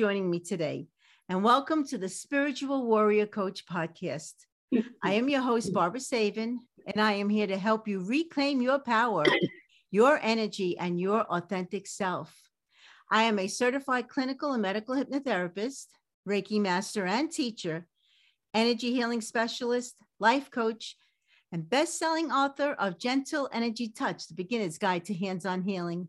Joining me today, and welcome to the Spiritual Warrior Coach podcast. I am your host, Barbara Savin, and I am here to help you reclaim your power, your energy, and your authentic self. I am a certified clinical and medical hypnotherapist, Reiki master and teacher, energy healing specialist, life coach, and best-selling author of Gentle Energy Touch: The Beginner's Guide to Hands-on Healing.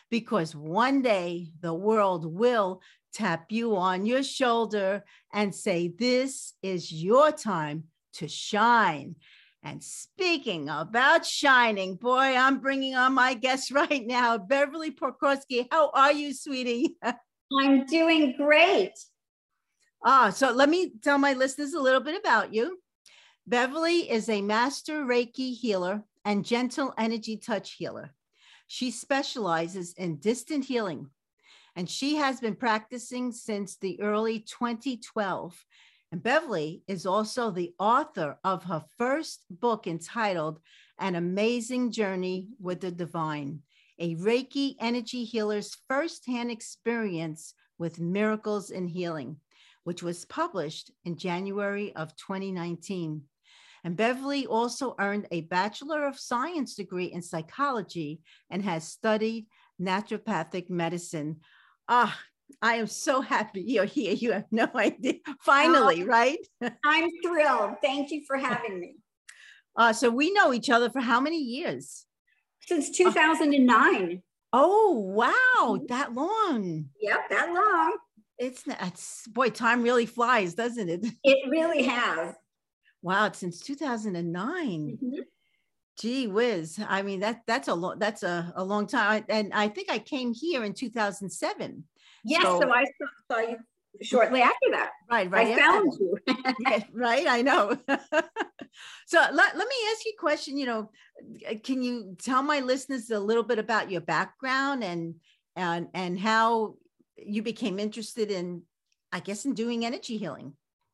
because one day the world will tap you on your shoulder and say, This is your time to shine. And speaking about shining, boy, I'm bringing on my guest right now, Beverly Pokorski. How are you, sweetie? I'm doing great. Ah, so let me tell my listeners a little bit about you. Beverly is a master Reiki healer and gentle energy touch healer. She specializes in distant healing, and she has been practicing since the early 2012. And Beverly is also the author of her first book entitled An Amazing Journey with the Divine, a Reiki energy healer's firsthand experience with miracles and healing, which was published in January of 2019. And Beverly also earned a Bachelor of Science degree in psychology and has studied naturopathic medicine. Ah, I am so happy you're here. You have no idea. Finally, right? I'm thrilled. Thank you for having me. Uh, so we know each other for how many years? Since 2009. Oh, wow. That long. Yep, that long. It's, it's boy, time really flies, doesn't it? It really has. Wow, it's since 2009. Mm-hmm. Gee whiz. I mean, that that's a long that's a, a long time. And I think I came here in 2007. Yes, so, so I saw you shortly after that. Right, right. I found you. right, I know. so let, let me ask you a question. You know, can you tell my listeners a little bit about your background and and and how you became interested in, I guess, in doing energy healing?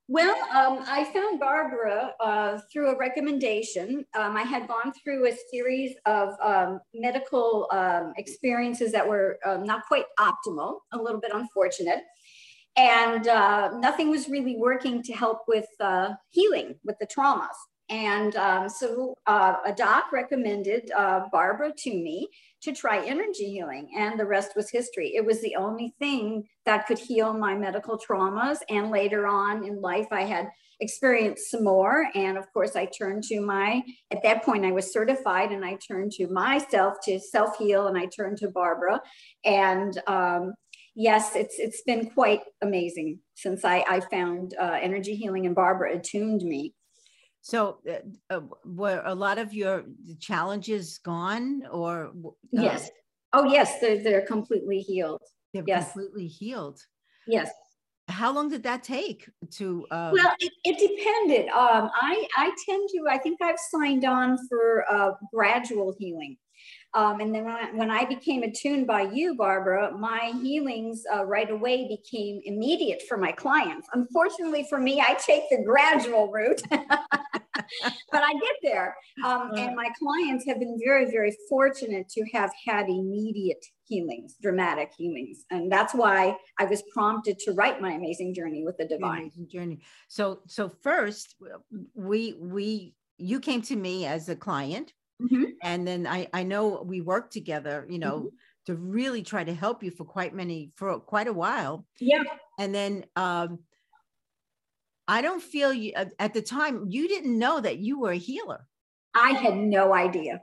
Well, um, I found Barbara uh, through a recommendation. Um, I had gone through a series of um, medical um, experiences that were um, not quite optimal, a little bit unfortunate. And uh, nothing was really working to help with uh, healing with the traumas. And um, so uh, a doc recommended uh, Barbara to me to try energy healing, and the rest was history. It was the only thing that could heal my medical traumas. And later on in life, I had experienced some more. And of course, I turned to my, at that point, I was certified, and I turned to myself to self heal, and I turned to Barbara. And um, yes, it's it's been quite amazing since I, I found uh, energy healing, and Barbara attuned me so, uh, uh, were a lot of your challenges gone, or uh, yes? Oh, yes, they're they're completely healed. They're yes. completely healed. Yes. How long did that take to? Uh... Well, it, it, depended. Um, I I tend to. I think I've signed on for uh, gradual healing. Um, and then when I, when I, became attuned by you, Barbara, my healings uh, right away became immediate for my clients. Unfortunately for me, I take the gradual route, but I get there. Um, and my clients have been very, very fortunate to have had immediate healings, dramatic healings. And that's why I was prompted to write my amazing journey with the divine. Amazing journey. So, so first we, we, you came to me as a client Mm-hmm. And then I, I know we worked together, you know, mm-hmm. to really try to help you for quite many for quite a while. Yeah. And then um I don't feel you at the time you didn't know that you were a healer. I had no idea.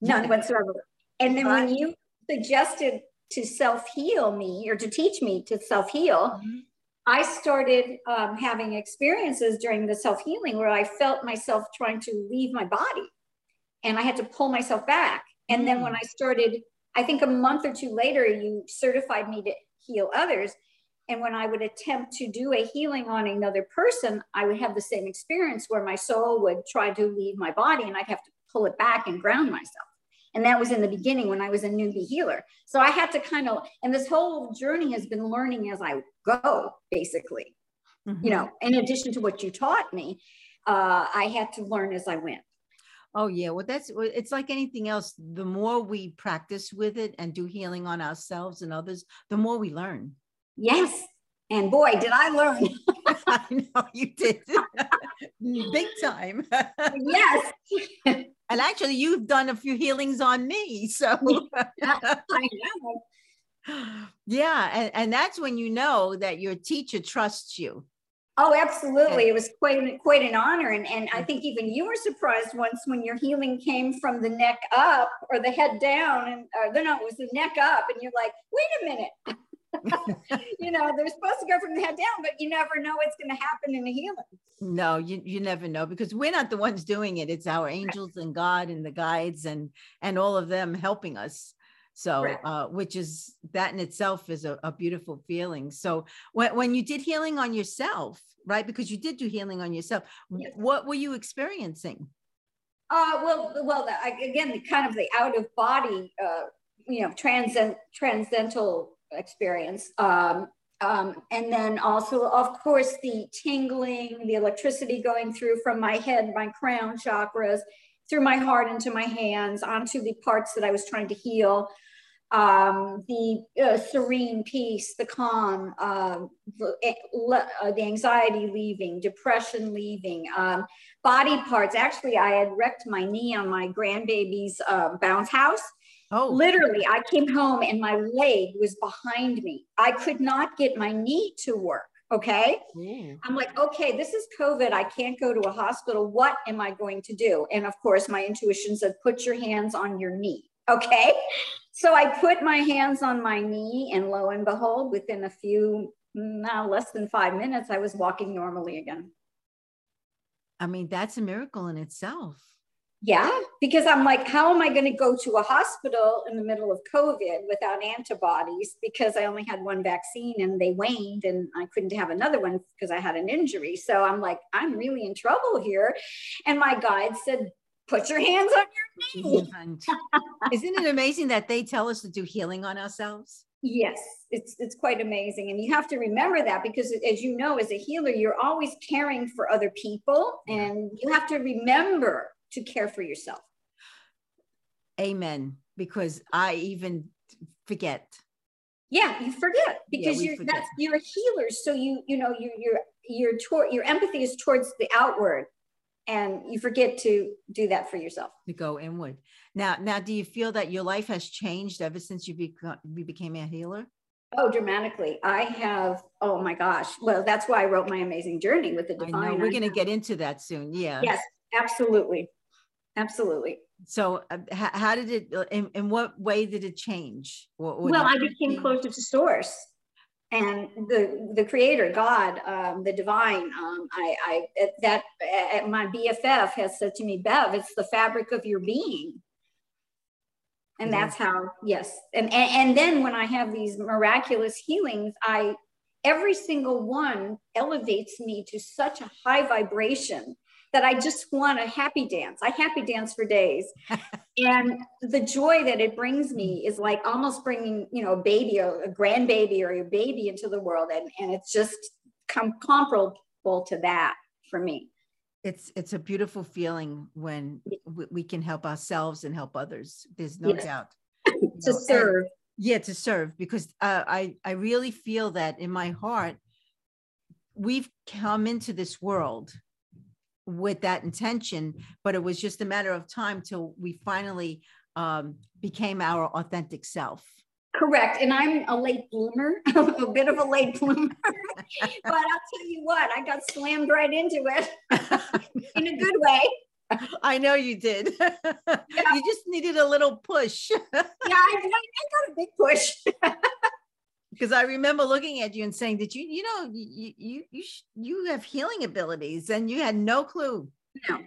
None whatsoever. And then when you suggested to self heal me or to teach me to self heal, mm-hmm. I started um, having experiences during the self healing where I felt myself trying to leave my body and I had to pull myself back. And mm-hmm. then when mm. I started, I think a month or two later, you certified me to heal others. And when I would attempt to do a healing on another person, I would have the same experience where my soul would try to leave my body and I'd have to pull it back and ground myself. And that was in the beginning when I was a newbie healer. So I had to kind of, and this whole journey has been learning as I go, basically. Mm-hmm. You know, in addition to what you taught me, uh, I had to learn as I went. Oh yeah, well that's it's like anything else. The more we practice with it and do healing on ourselves and others, the more we learn. Yes. And boy, did I learn. I know you did. Big time. yes. and actually, you've done a few healings on me. So I know. Yeah. And, and that's when you know that your teacher trusts you. Oh, absolutely. It was quite quite an honor. And, and I think even you were surprised once when your healing came from the neck up or the head down. And uh, no, it was the neck up. And you're like, wait a minute. you know, they're supposed to go from the head down, but you never know what's going to happen in a healing. No, you, you never know because we're not the ones doing it. It's our angels and God and the guides and and all of them helping us. So, uh, which is that in itself is a, a beautiful feeling. So, when, when you did healing on yourself, right? Because you did do healing on yourself, yes. what were you experiencing? Uh, well, well, the, again, the kind of the out of body, uh, you know, transcend, transcendental experience. Um, um, and then also, of course, the tingling, the electricity going through from my head, my crown chakras, through my heart into my hands, onto the parts that I was trying to heal. Um, the uh, serene peace, the calm, uh, the, eh, uh, the, anxiety leaving, depression leaving, um, body parts. Actually, I had wrecked my knee on my grandbaby's uh, bounce house. Oh, literally, I came home and my leg was behind me. I could not get my knee to work. Okay. Mm. I'm like, okay, this is COVID. I can't go to a hospital. What am I going to do? And of course, my intuition said, put your hands on your knee. Okay. So I put my hands on my knee, and lo and behold, within a few, now less than five minutes, I was walking normally again. I mean, that's a miracle in itself yeah, because I'm like, how am I going to go to a hospital in the middle of COVID without antibodies? Because I only had one vaccine and they waned, and I couldn't have another one because I had an injury. So I'm like, I'm really in trouble here. And my guide said, put your hands on your knee. Isn't it amazing that they tell us to do healing on ourselves? Yes, it's it's quite amazing, and you have to remember that because, as you know, as a healer, you're always caring for other people, and you have to remember to care for yourself. Amen. Because I even forget. Yeah, you forget because yeah, you're forget. that's you're a healer. So you you know you you're you're toward your empathy is towards the outward, and you forget to do that for yourself. To go inward. Now, now, do you feel that your life has changed ever since you, become, you became a healer? Oh, dramatically. I have, oh my gosh. Well, that's why I wrote my amazing journey with the divine. We're going to get into that soon. Yeah. Yes, absolutely. Absolutely. So, uh, how, how, did it? Uh, in, in, what way did it change? What, what well, I became closer to source, and the the Creator, God, um, the Divine. Um, I, I that uh, my BFF has said to me, Bev, it's the fabric of your being, and that's how. Yes, and, and and then when I have these miraculous healings, I every single one elevates me to such a high vibration that I just want a happy dance. I happy dance for days. and the joy that it brings me is like almost bringing, you know, a baby or a grandbaby or a baby into the world. And, and it's just com- comparable to that for me. It's it's a beautiful feeling when we, we can help ourselves and help others. There's no yes. doubt. to know, serve. And, yeah, to serve because uh, I I really feel that in my heart we've come into this world with that intention but it was just a matter of time till we finally um, became our authentic self. Correct. And I'm a late bloomer, a bit of a late bloomer. but I'll tell you what, I got slammed right into it in a good way. I know you did. Yeah. You just needed a little push. yeah, I, I got a big push. Because I remember looking at you and saying that you, you know, you you you you have healing abilities, and you had no clue. No,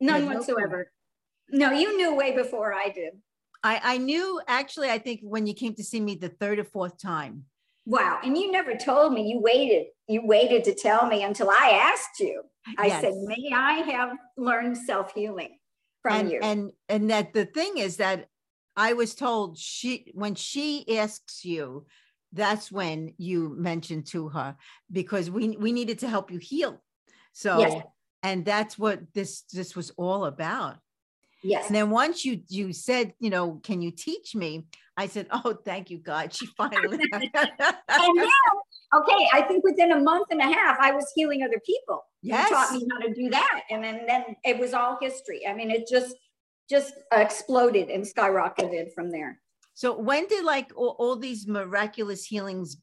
none whatsoever. No, no, you knew way before I did. I I knew actually. I think when you came to see me the third or fourth time. Wow, and you never told me. You waited. You waited to tell me until I asked you. I yes. said, "May I have learned self healing from and, you?" And and that the thing is that I was told she when she asks you that's when you mentioned to her because we we needed to help you heal. So yes. and that's what this this was all about. Yes. And then once you you said you know can you teach me? I said oh thank you god. She finally and now okay i think within a month and a half i was healing other people. Yes. you taught me how to do that. And then then it was all history. I mean it just just exploded and skyrocketed from there so when did like all, all these miraculous healings?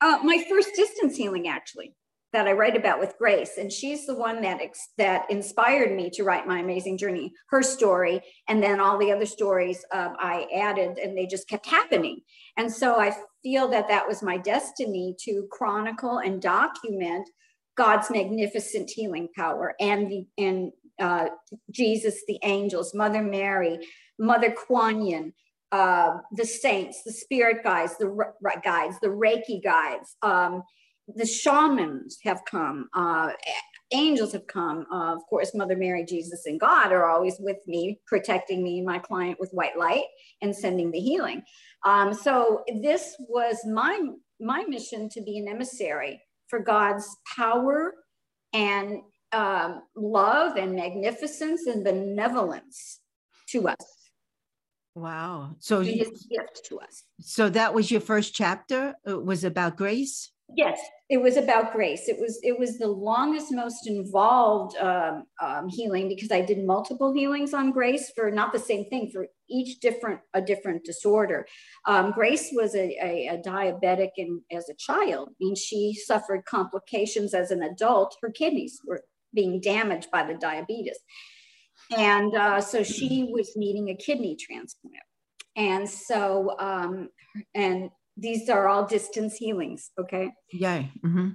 Uh, my first distance healing, actually, that I write about with Grace, and she's the one that ex- that inspired me to write my amazing journey. Her story, and then all the other stories um, I added, and they just kept happening. And so I feel that that was my destiny to chronicle and document God's magnificent healing power and the and uh, Jesus, the angels, Mother Mary, Mother Kuan Yin, uh, the saints, the spirit guides, the re- guides, the Reiki guides, um, the shamans have come, uh, angels have come. Uh, of course, Mother Mary, Jesus, and God are always with me, protecting me and my client with white light and sending the healing. Um, so this was my my mission to be an emissary for God's power and um, love and magnificence and benevolence to us. Wow. So his gift to us. So that was your first chapter? It was about grace? Yes, it was about grace. It was it was the longest, most involved um, um, healing because I did multiple healings on grace for not the same thing for each different a different disorder. Um, grace was a, a, a diabetic and as a child, I mean she suffered complications as an adult. Her kidneys were being damaged by the diabetes. And uh, so she was needing a kidney transplant. And so, um, and these are all distance healings. Okay. Yeah. Mm-hmm.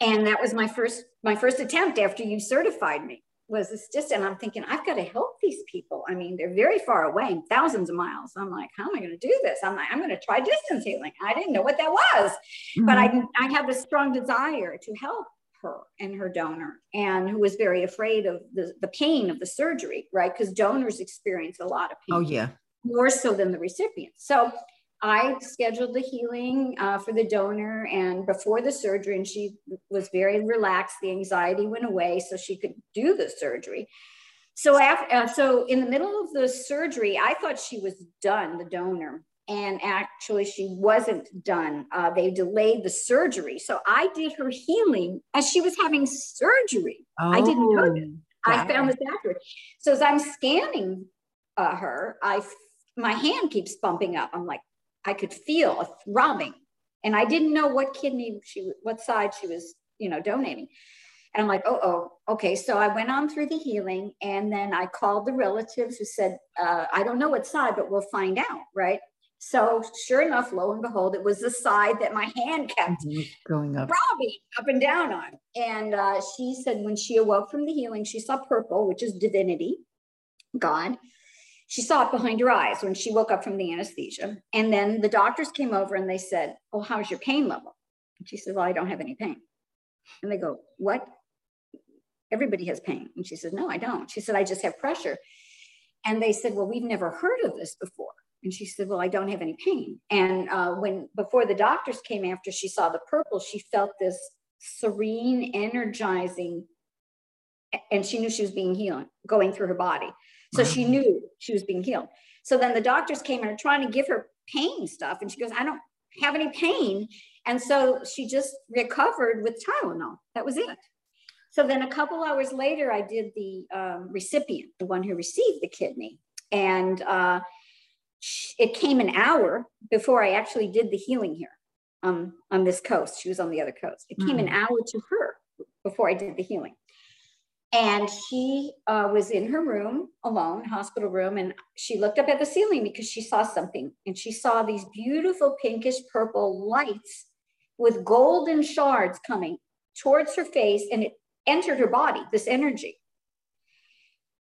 And that was my first, my first attempt after you certified me was this distance. I'm thinking, I've got to help these people. I mean, they're very far away, thousands of miles. I'm like, how am I going to do this? I'm like, I'm going to try distance healing. I didn't know what that was, mm-hmm. but I, I have a strong desire to help her and her donor and who was very afraid of the, the pain of the surgery right? Because donors experience a lot of pain. Oh yeah. More so than the recipient so i scheduled the healing uh, for the donor and before the surgery and she was very relaxed. The anxiety went away so she could do the surgery. So after uh, so in the middle of the surgery i thought she was done the donor and actually she wasn't done. Uh, they delayed the surgery. So I did her healing as she was having surgery. Oh, I didn't know this. Wow. I found this afterwards. So as I'm scanning uh, her, I my hand keeps bumping up. I'm like, I could feel a throbbing, and I didn't know what kidney she, what side she was, you know, donating. And I'm like, oh, oh, okay. So I went on through the healing, and then I called the relatives who said, uh, I don't know what side, but we'll find out, right? So sure enough, lo and behold, it was the side that my hand kept going up, throbbing up and down on. And uh, she said when she awoke from the healing, she saw purple, which is divinity, God. She saw it behind her eyes when she woke up from the anesthesia. And then the doctors came over and they said, "Oh, how's your pain level?" And she said, "Well, I don't have any pain." And they go, "What?" Everybody has pain. And she said, "No, I don't." She said, "I just have pressure." And they said, "Well, we've never heard of this before." And she said, Well, I don't have any pain. And uh, when before the doctors came after she saw the purple, she felt this serene, energizing, and she knew she was being healed going through her body. So she knew she was being healed. So then the doctors came and are trying to give her pain stuff. And she goes, I don't have any pain. And so she just recovered with Tylenol. That was it. So then a couple hours later, I did the um, recipient, the one who received the kidney And uh, it came an hour before I actually did the healing here um, on this coast. She was on the other coast. It came mm. an hour to her before I did the healing. And she uh, was in her room alone, hospital room, and she looked up at the ceiling because she saw something. And she saw these beautiful pinkish purple lights with golden shards coming towards her face, and it entered her body, this energy.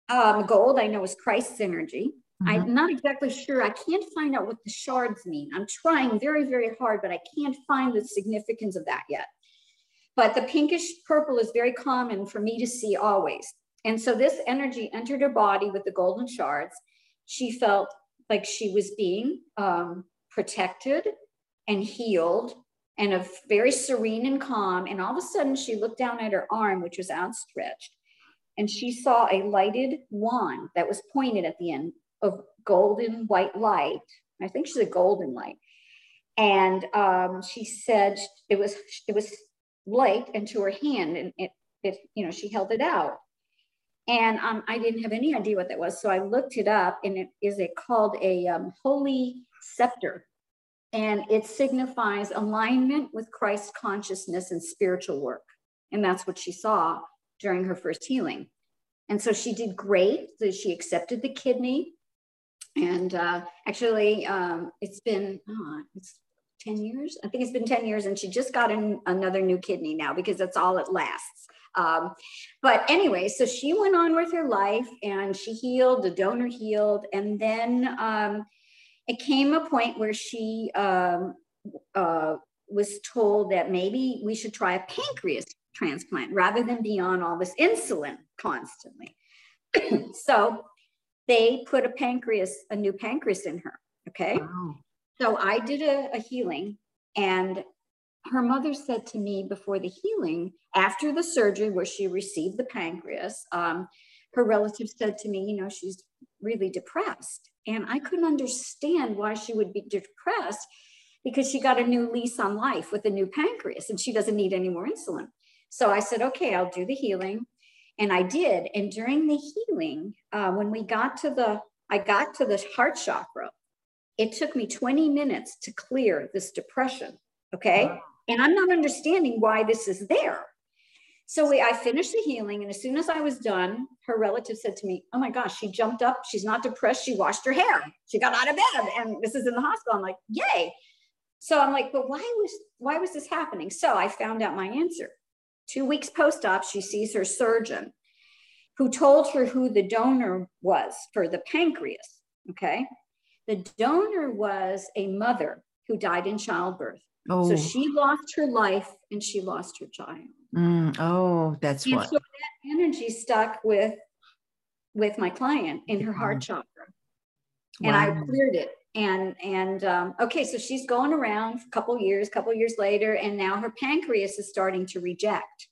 Um, gold, I know, is Christ's energy. Mm-hmm. I'm not exactly sure. I can't find out what the shards mean. I'm trying very, very hard, but I can't find the significance of that yet. But the pinkish purple is very common for me to see always. And so this energy entered her body with the golden shards. She felt like she was being um, protected and healed and a very serene and calm. And all of a sudden, she looked down at her arm, which was outstretched, and she saw a lighted wand that was pointed at the end of golden white light. I think she's a golden light. And um, she said it was it was light into her hand, and it, it you know she held it out. And um, I didn't have any idea what that was, so I looked it up, and it is it called a um, holy scepter, and it signifies alignment with Christ consciousness and spiritual work, and that's what she saw during her first healing. And so she did great. So she accepted the kidney and uh, actually um, it's been oh, it's 10 years? I think it's been 10 years and she just got an, another new kidney now because that's all it lasts. Um, but anyway so she went on with her life and she healed the donor healed and then um, it came a point where she um, uh, was told that maybe we should try a pancreas transplant rather than be on all this insulin constantly. So they put a pancreas, a new pancreas in her. Okay. Wow. So I did a, a healing, and her mother said to me before the healing, after the surgery where she received the pancreas, um, her relative said to me, you know, she's really depressed. And I couldn't understand why she would be depressed because she got a new lease on life with a new pancreas and she doesn't need any more insulin. So I said, okay, I'll do the healing. And I did. And during the healing, uh, when we got to the, I got to the heart chakra, it took me 20 minutes to clear this depression. Okay. Wow. And I'm not understanding why this is there. So we, I finished the healing. And as soon as I was done, her relative said to me, Oh my gosh, she jumped up. She's not depressed. She washed her hair. She got out of bed. And this is in the hospital. I'm like, Yay. So I'm like, But why was, why was this happening? So I found out my answer. Two weeks post op, she sees her surgeon who told her who the donor was for the pancreas. Okay. The donor was a mother who died in childbirth. Oh. So she lost her life and she lost her child. Mm, oh, that's and what. So that energy stuck with with my client in her heart chakra, wow. and I cleared it and and um, okay so she's going around a couple years a couple years later and now her pancreas is starting to reject.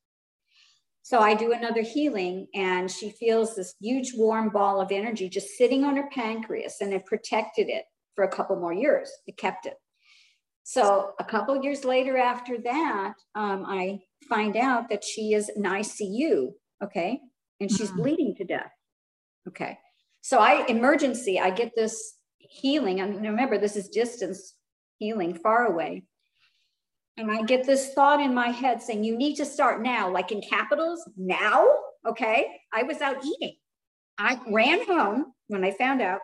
So i do another healing and she feels this huge warm ball of energy just sitting on her pancreas and it protected it for a couple more years. It kept it. So a couple years later after that um, i find out that she is in icu okay? And she's mm-hmm. bleeding to death okay? So i emergency i get this healing. And remember, this is distance healing far away. And I get this thought in my head saying, you need to start now, like in capitals, now. Okay. I was out eating. I ran home when I found out.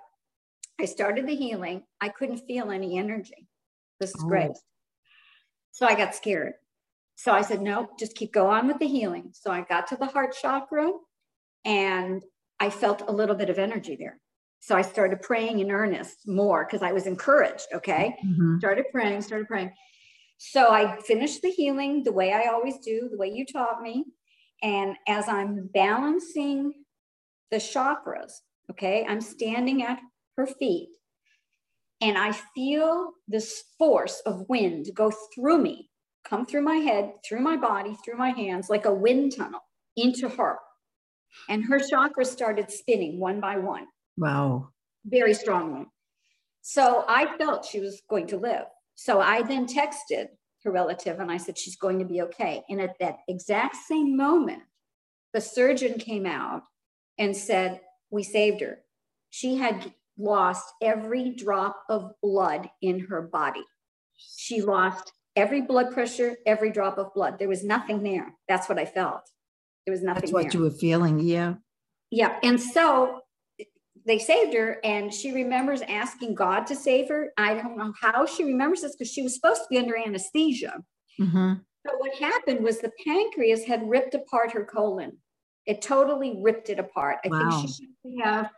I started the healing. I couldn't feel any energy. This is oh. great. So I got scared. So I said, no, just keep go on with the healing. So I got to the heart chakra and I felt a little bit of energy there. So I started praying in earnest more because I was encouraged. Okay. Mm-hmm. Started praying, started praying. So I finished the healing the way I always do, the way you taught me. And as I'm balancing the chakras, okay, I'm standing at her feet and I feel this force of wind go through me, come through my head, through my body, through my hands, like a wind tunnel into her. And her chakras started spinning one by one. Wow. Very strongly. So I felt she was going to live. So I then texted her relative and I said, she's going to be okay. And at that exact same moment, the surgeon came out and said, We saved her. She had lost every drop of blood in her body. She lost every blood pressure, every drop of blood. There was nothing there. That's what I felt. There was nothing That's what there. you were feeling. Yeah. Yeah. And so they saved her, and she remembers asking God to save her. I don't know how she remembers this because she was supposed to be under anesthesia. Mm-hmm. So what happened was the pancreas had ripped apart her colon. It totally ripped it apart. I Wow. think she should have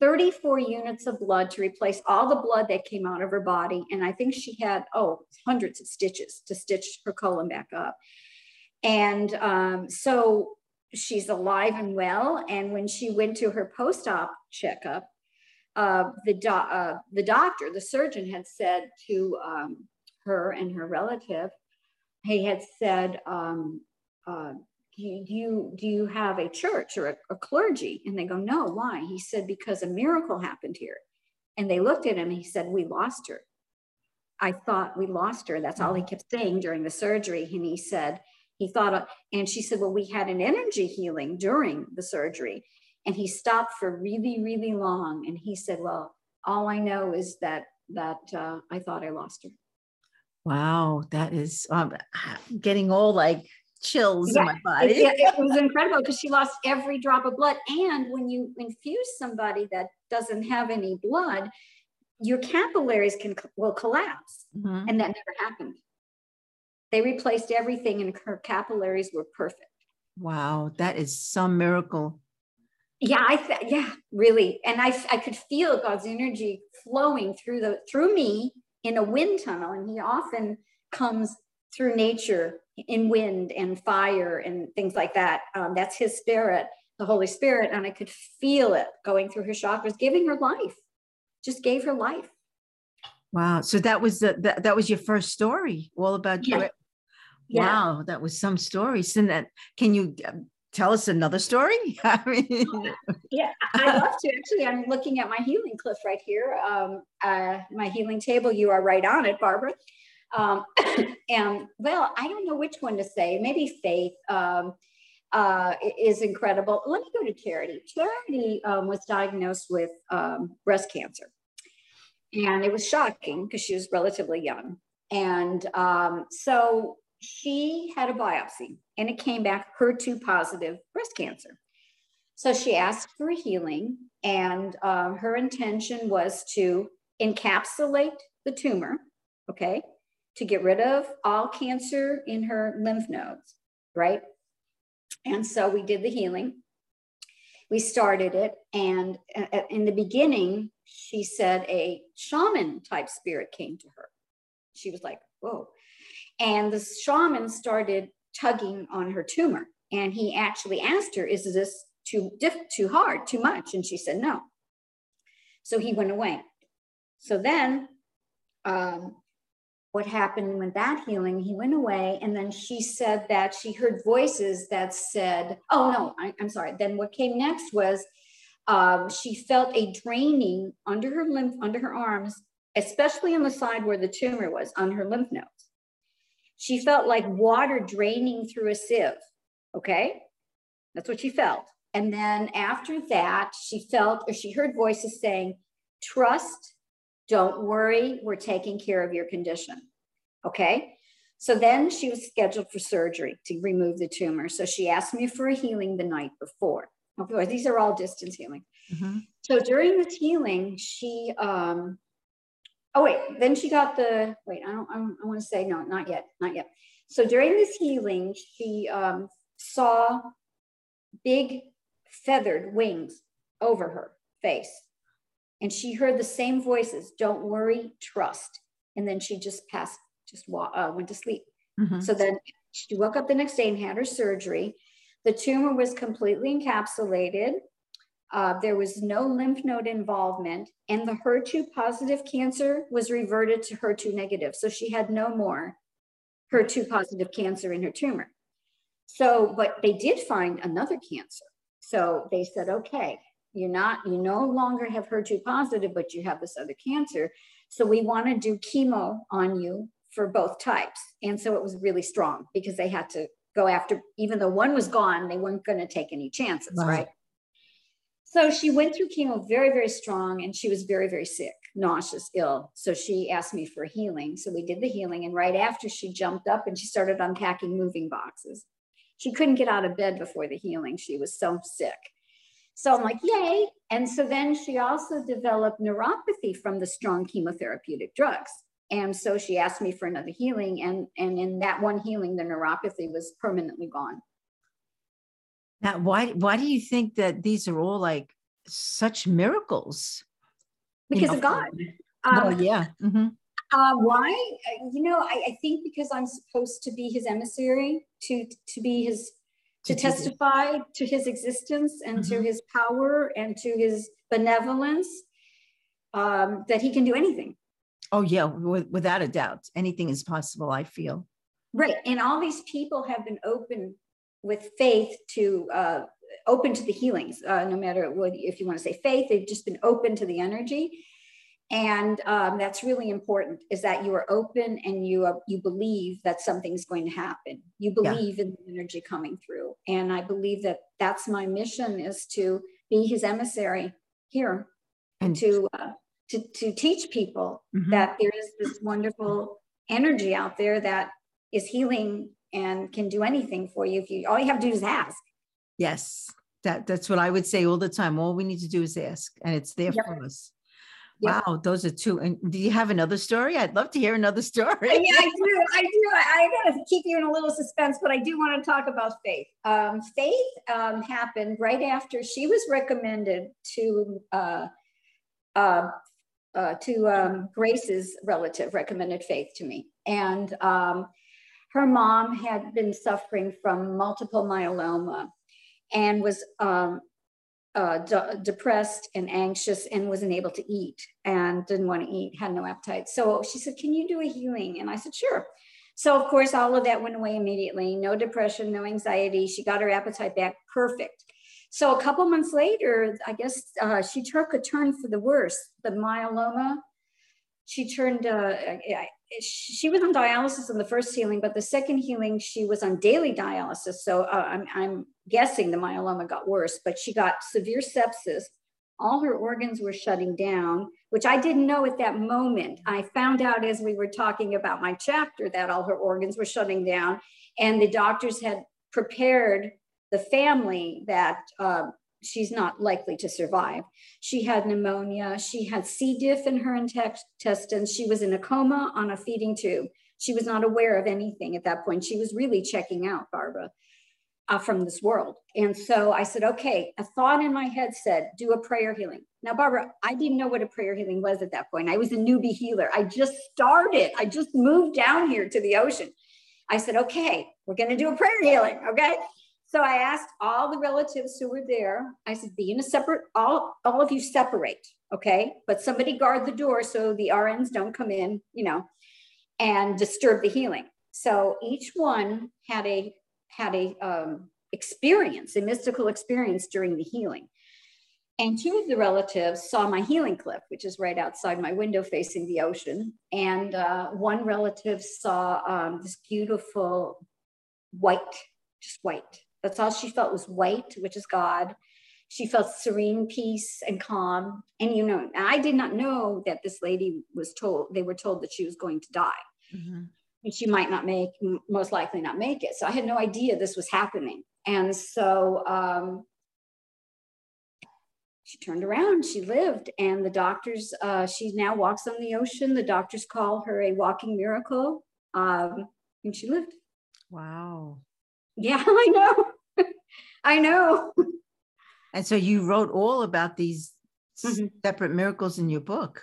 34 units of blood to replace all the blood that came out of her body. And I think she had, oh, hundreds of stitches to stitch her colon back up. And um, so she's alive and well. And when she went to her post-op checkup, uh, the, do- uh, the doctor, the surgeon had said to um, her and her relative, he had said, um, uh, do you, do you have a church or a, a clergy? And they go, no, why? He said, because a miracle happened here. And they looked at him and he said, we lost her. I thought we lost her. That's all he kept saying during the surgery. And he said, he thought, of, and she said, well, we had an energy healing during the surgery. And he stopped for really, really long. And he said, well, all I know is that, that uh, I thought I lost her. Wow. That is um, getting all like chills Yeah, in my body. It, it- was incredible because she lost every drop of blood. And when you infuse somebody that doesn't have any blood, your capillaries can will collapse, Mhm. and that never happened. They replaced everything, and her capillaries were perfect. Wow. That is some miracle. Yeah, I th- yeah, really, and I I could feel God's energy flowing through the through me in a wind tunnel, and He often comes through nature in wind and fire and things like that. Um, that's His Spirit, the Holy Spirit, and I could feel it going through her chakras, giving her life. Just gave her life. Wow. So that was the that, that was your first story, all about Yeah. Yeah. Wow, that was some stories. And that can you um, tell us another story? I mean, Yeah, I- love to. Actually, I'm looking at my healing cliff right here. Um, uh, my healing table. You are right on it, Barbara. Um, and well, I don't know which one to say. Maybe faith um, uh, is incredible. Let me go to Charity. Charity um, was diagnosed with um, breast cancer, and it was shocking because she was relatively young. And um, so she had a biopsy, and it came back HER2 positive breast cancer. So she asked for healing, and um, her intention was to encapsulate the tumor, okay, to get rid of all cancer in her lymph nodes, right? And so we did the healing. We started it, and a- a- in the beginning, she said a shaman type spirit came to her. She was like, whoa. And the shaman started tugging on her tumor. And he actually asked her, Is this too diff- too hard, too much? And she said, No. So he went away. So then, um, what happened with that healing? He went away, and then she said that she heard voices that said, Oh, no, I, I'm sorry. Then what came next was um, she felt a draining under her lymph, under her arms, especially on the side where the tumor was, on her lymph nodes. She felt like water draining through a sieve. Okay. That's what she felt. And then after that, she felt or she heard voices saying, Trust, don't worry, we're taking care of your condition. Okay. So then she was scheduled for surgery to remove the tumor. So she asked me for a healing the night before. Of course, these are all distance healing. Mhm. So during this healing, she, um, oh wait, then she got the, wait, I don't, I, don't- I want to say, no, not yet, not yet. So during this healing, she um, saw big feathered wings over her face. And she heard the same voices, don't worry, trust. And then she just passed, just uh, went to sleep. Mhm. So then she woke up the next day and had her surgery. The tumor was completely encapsulated. Uh, there was no lymph node involvement, and the HER2 positive cancer was reverted to HER2 negative. So she had no more HER2 positive cancer in her tumor. So, but they did find another cancer. So they said, okay, you're not, you no longer have HER2 positive, but you have this other cancer. So we want to do chemo on you for both types. And so it was really strong because they had to go after, even though one was gone, they weren't going to take any chances, Right. right? So she went through chemo very, very strong, and she was very, very sick, nauseous, ill. So she asked me for healing. So we did the healing. And right after, she jumped up and she started unpacking moving boxes. She couldn't get out of bed before the healing. She was so sick. So I'm like, yay. And so then she also developed neuropathy from the strong chemotherapeutic drugs. And so she asked me for another healing. And, and in that one healing, the neuropathy was permanently gone. Now, why, why do you think that these are all like such miracles? Because you know, of God. Um, well, yeah. Mm-hmm. Uh, why? Uh, you know, I, I, think because I'm supposed to be his emissary, to to be his to testify to his existence and mm-hmm. to his power and to his benevolence um, that he can do anything oh yeah without a doubt anything is possible i feel right and all these people have been open with faith to uh, open to the healings uh, no matter what if you want to say faith they've just been open to the energy and um, that's really important is that you are open and you are, you believe that something's going to happen you believe yeah. in the energy coming through and i believe that that's my mission is to be his emissary here and to uh, to, to teach people mm-hmm. that there is this wonderful energy out there that is healing and can do anything for you if you all you have to do is ask yes that that's what i would say all the time all we need to do is ask and it's there yep. for us Yep. Wow, those are two. And do you have another story? I'd love to hear another story. yeah, I do. I do. I, I gotta keep you in a little suspense, but I do want to talk about Faith. Um, Faith um, happened right after she was recommended to uh, uh, uh, to um, Grace's relative, recommended Faith to me, and um, her mom had been suffering from multiple myeloma and was um, uh, d- depressed and anxious and wasn't able to eat and didn't want to eat, had no appetite. So she said, Can you do a healing? And I said, Sure. So, of course, all of that went away immediately. No depression, no anxiety. She got her appetite back perfect. So, a couple months later, I guess uh, she took a turn for the worse. The myeloma, she turned, uh, she was on dialysis in the first healing, but the second healing, she was on daily dialysis. So uh, I'm, I'm guessing the myeloma got worse, but she got severe sepsis. All her organs were shutting down, which I didn't know at that moment. I found out as we were talking about my chapter that all her organs were shutting down, and the doctors had prepared the family that uh, she's not likely to survive. She had pneumonia. She had C. diff in her intestines. She was in a coma on a feeding tube. She was not aware of anything at that point. She was really checking out, Barbara, uh, from this world. And so I said, okay, a thought in my head said, do a prayer healing. Now, Barbara, I didn't know what a prayer healing was at that point. I was a newbie healer. I just started, I just moved down here to the ocean. I said, okay, we're going to do a prayer healing. Okay. So I asked all the relatives who were there, I said, be in a separate, all, all of you separate, okay? But somebody guard the door so the RNs don't come in, you know, and disturb the healing. So each one had a had a um, experience, a mystical experience during the healing. And two of the relatives saw my healing clip, which is right outside my window facing the ocean. And uh, one relative saw um, this beautiful white, just white, that's all she felt was white, which is God. She felt serene peace and calm. And you know, I did not know that this lady was told, they were told that she was going to die. Mm-hmm. And she might not make, most likely not make it. So I had no idea this was happening. And so um, she turned around, she lived, and the doctors, uh, she now walks on the ocean. The doctors call her a walking miracle. Um, and she lived. Wow. Yeah, I know. I know. And so you wrote all about these mm-hmm. separate miracles in your book.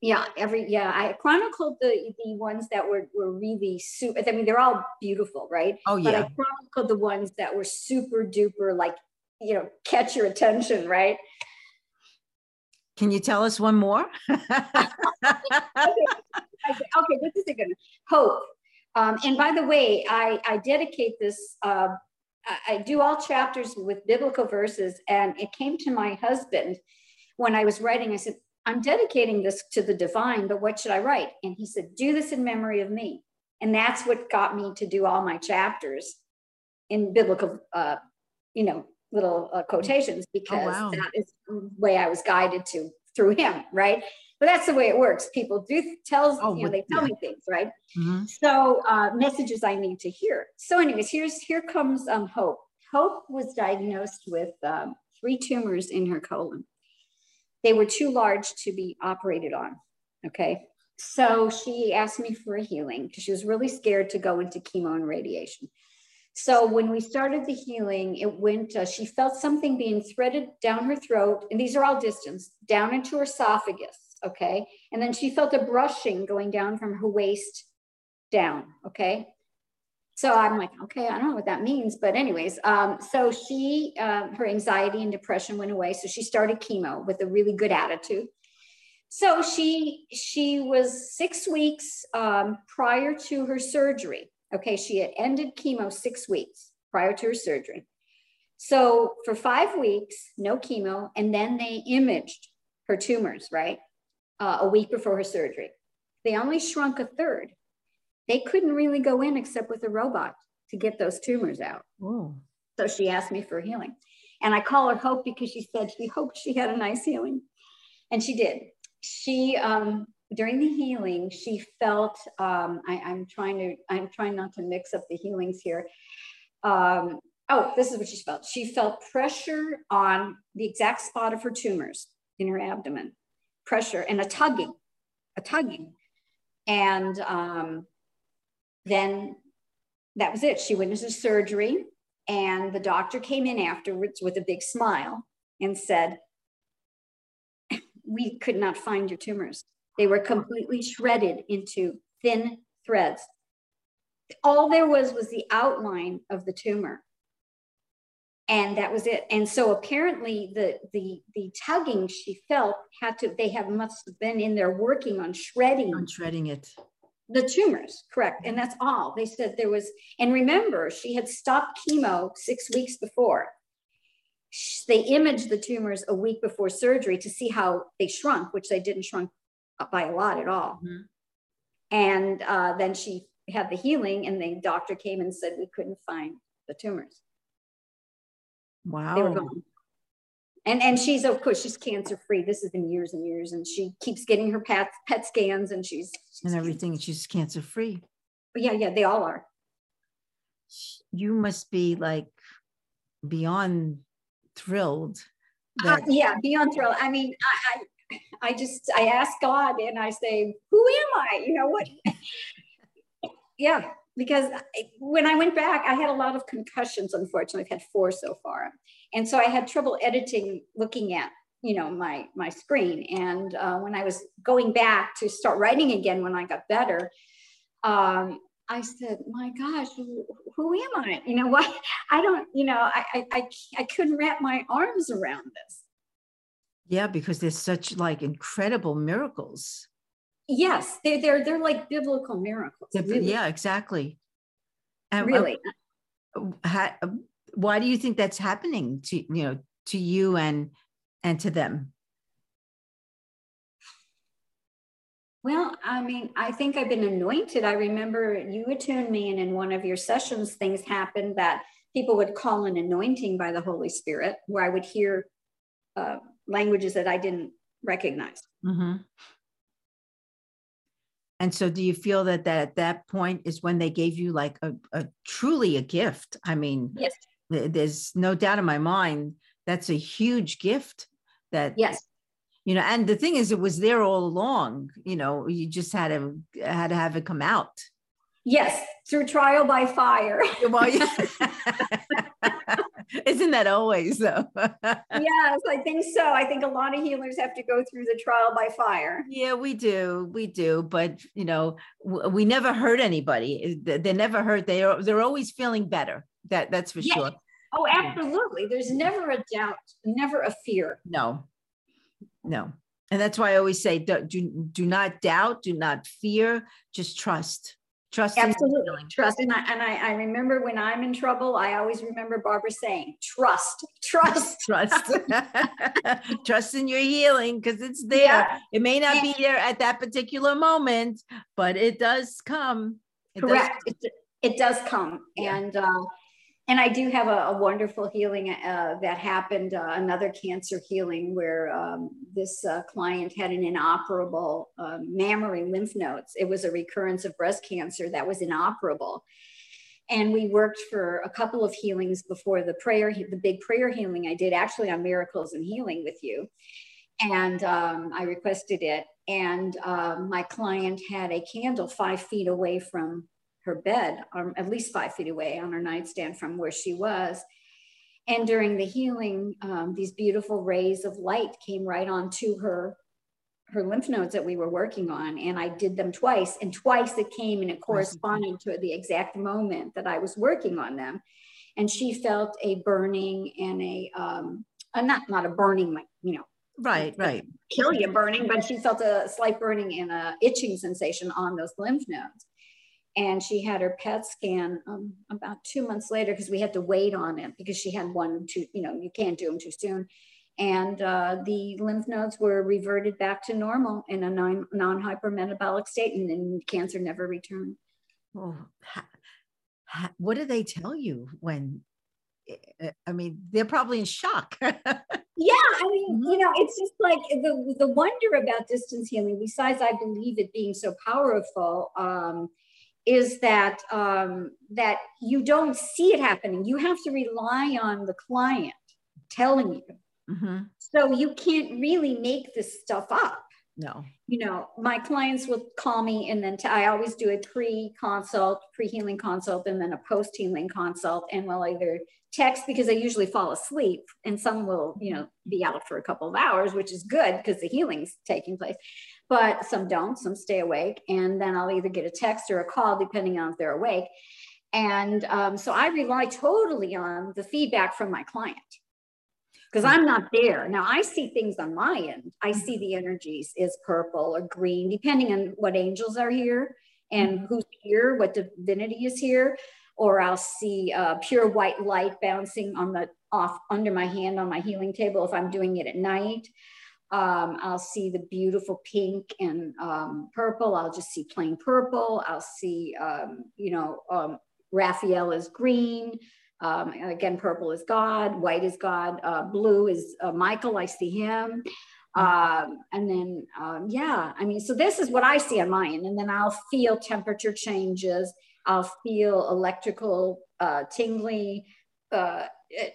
Yeah, every yeah, I chronicled the the ones that were were really super. I mean, they're all beautiful, right? Oh yeah. But I chronicled the ones that were super duper, like you know, catch your attention, right? Can you tell us one more? okay. okay, this is a good one. Hope. Um, and by the way, I, I dedicate this, uh, I, do all chapters with biblical verses. And it came to my husband when I was writing, I said, I'm dedicating this to the divine, but what should I write? And he said, Do this in memory of me. And that's what got me to do all my chapters in biblical, uh, you know, little uh, quotations because Oh, wow. that is the way I was guided to through him, right? But that's the way it works. People do tells Oh, you know they tell yeah. me things, right? Mhm. So uh, messages I need to hear. So, anyways, here's here comes um, Hope. Hope was diagnosed with um, three tumors in her colon. They were too large to be operated on. Okay, so she asked me for a healing because she was really scared to go into chemo and radiation. So when we started the healing, it went. Uh, she felt something being threaded down her throat, and these are all distance down into her esophagus. Okay, and then she felt a brushing going down from her waist down. Okay. So I'm like, okay, I don't know what that means, but anyways, um, so she, um, her anxiety and depression went away. So she started chemo with a really good attitude. So she she was six weeks um, prior to her surgery. Okay, she had ended chemo six weeks prior to her surgery. So for five weeks, no chemo, and then they imaged her tumors, right? Uh, a week before her surgery. They only shrunk a third they couldn't really go in except with a robot to get those tumors out. Oh. So she asked me for healing. And I call her Hope because she said she hoped she had a nice healing. And she did. She, um, during the healing, she felt, um, I, I'm trying to, I'm trying not to mix up the healings here. Um, oh, this is what she felt. She felt pressure on the exact spot of her tumors in her abdomen, pressure and a tugging, a tugging. And um, then that was it. She went into surgery, and the doctor came in afterwards with a big smile and said, We could not find your tumors. They were completely shredded into thin threads. All there was was the outline of the tumor. And that was it. And so apparently the the the tugging she felt had to, they have must have been in there working on shredding On shredding it. the tumors, correct. And that's all. They said there was, and remember, she had stopped chemo six weeks before. They imaged the tumors a week before surgery to see how they shrunk, which they didn't shrunk by a lot at all. Mhm. And uh, then she had the healing, and the doctor came and said we couldn't find the tumors. Wow. They were gone. And and she's of course she's cancer free. This has been years and years, and she keeps getting her pet pet scans, and she's, and everything. She's cancer free. Yeah, yeah, they all are. You must be like beyond thrilled. Uh, yeah, beyond thrilled. I mean, I, I, I just, I ask God and I say, who am I? You know what? yeah, because I- when I went back, I had a lot of concussions. Unfortunately, I've had four so far, and so I had trouble editing, looking at you know my my screen. And uh, when I was going back to start writing again, when I got better, um, I said, "My gosh, who, who am I? You know what? I don't. You know, I I I couldn't wrap my arms around this." yeah, because there's such like incredible miracles. Yes, they're they're they're like biblical miracles. Really, Yeah, exactly. And really. ha- why do you think that's happening to you know to you and and to them? Well, I mean, I think I've been anointed. I remember you attuned me, and in one of your sessions, things happened that people would call an anointing by the Holy Spirit, where I would hear uh, languages that I didn't recognize. Mhm. And so, do you feel that that at that point is when they gave you like a, a truly a gift? I mean, Yes, th- there's no doubt in my mind that's a huge gift. That yes, you know, and the thing is, it was there all along. You know, you just had to had to have it come out. yes. Through trial by fire. Well, yeah. Isn't that always though? yes, I think so. I think a lot of healers have to go through the trial by fire. Yeah, we do, we do, but you know, we never hurt anybody. They never hurt. They are they're always feeling better. That that's for Yes. sure. Oh, absolutely. There's never a doubt, never a fear. No, no, and that's why I always say, do do, do not doubt, do not fear, just trust. Trust. Absolutely. healing. Trust. And I, and I, I remember when I'm in trouble, I always remember Barbara saying, trust, trust. Trust. trust in your healing because it's there. Yeah. It may not be there at that particular moment, but it does come. It does Correct. It, it does come. Yeah. And uh, and I do have a, a wonderful healing uh, that happened, uh, another cancer healing where um, this uh, client had an inoperable um, mammary lymph nodes. It was a recurrence of breast cancer that was inoperable. And we worked for a couple of healings before the prayer, the big prayer healing I did actually on miracles and healing with you. And um, I requested it. And um, my client had a candle five feet away from her bed, or at least five feet away on her nightstand from where she was. And during the healing, um, these beautiful rays of light came right onto her her lymph nodes that we were working on and i did them twice and twice it came and it corresponded to the exact moment that i was working on them. And she felt a burning and a um a not not a burning like you know right right. kill you burning but she felt a slight burning and a itching sensation on those lymph nodes and she had her PET scan um, about two months later because we had to wait on it because she had one too, you know, you can't do them too soon. And uh, the lymph nodes were reverted back to normal in a non hypermetabolic state, and then cancer never returned. Oh, ha, ha, what do they tell you when? Eh, eh, I mean, they're probably in shock. yeah, I mean, mm-hmm. you know, it's just like the the wonder about distance healing. Besides, I believe it being so powerful. Um, is that um, that you don't see it happening. You have to rely on the client telling you. Mm-hmm. So you can't really make this stuff up. No. You know, my clients will call me and then t- I always do a pre consult, pre healing consult, and then a post healing consult. And we'll either text because I usually fall asleep, and some will, you know, be out for a couple of hours, which is good because the healing's taking place but some don't, some stay awake. And then I'll either get a text or a call, depending on if they're awake. And um, so I rely totally on the feedback from my client because I'm not there. Now I see things on my end. I see the energies is purple or green, depending on what angels are here and mm-hmm. who's here, what divinity is here. Or I'll see uh, pure white light bouncing on the off under my hand on my healing table if I'm doing it at night. Um, I'll see the beautiful pink and um, purple. I'll just see plain purple. I'll see, um, you know, um, Raphael is green. Um, again, purple is God, white is God, uh, blue is uh, Michael. I see him. Um, and then, yeah, I mean, so this is what I see on my end. And then I'll feel temperature changes. I'll feel electrical uh, tingly, uh,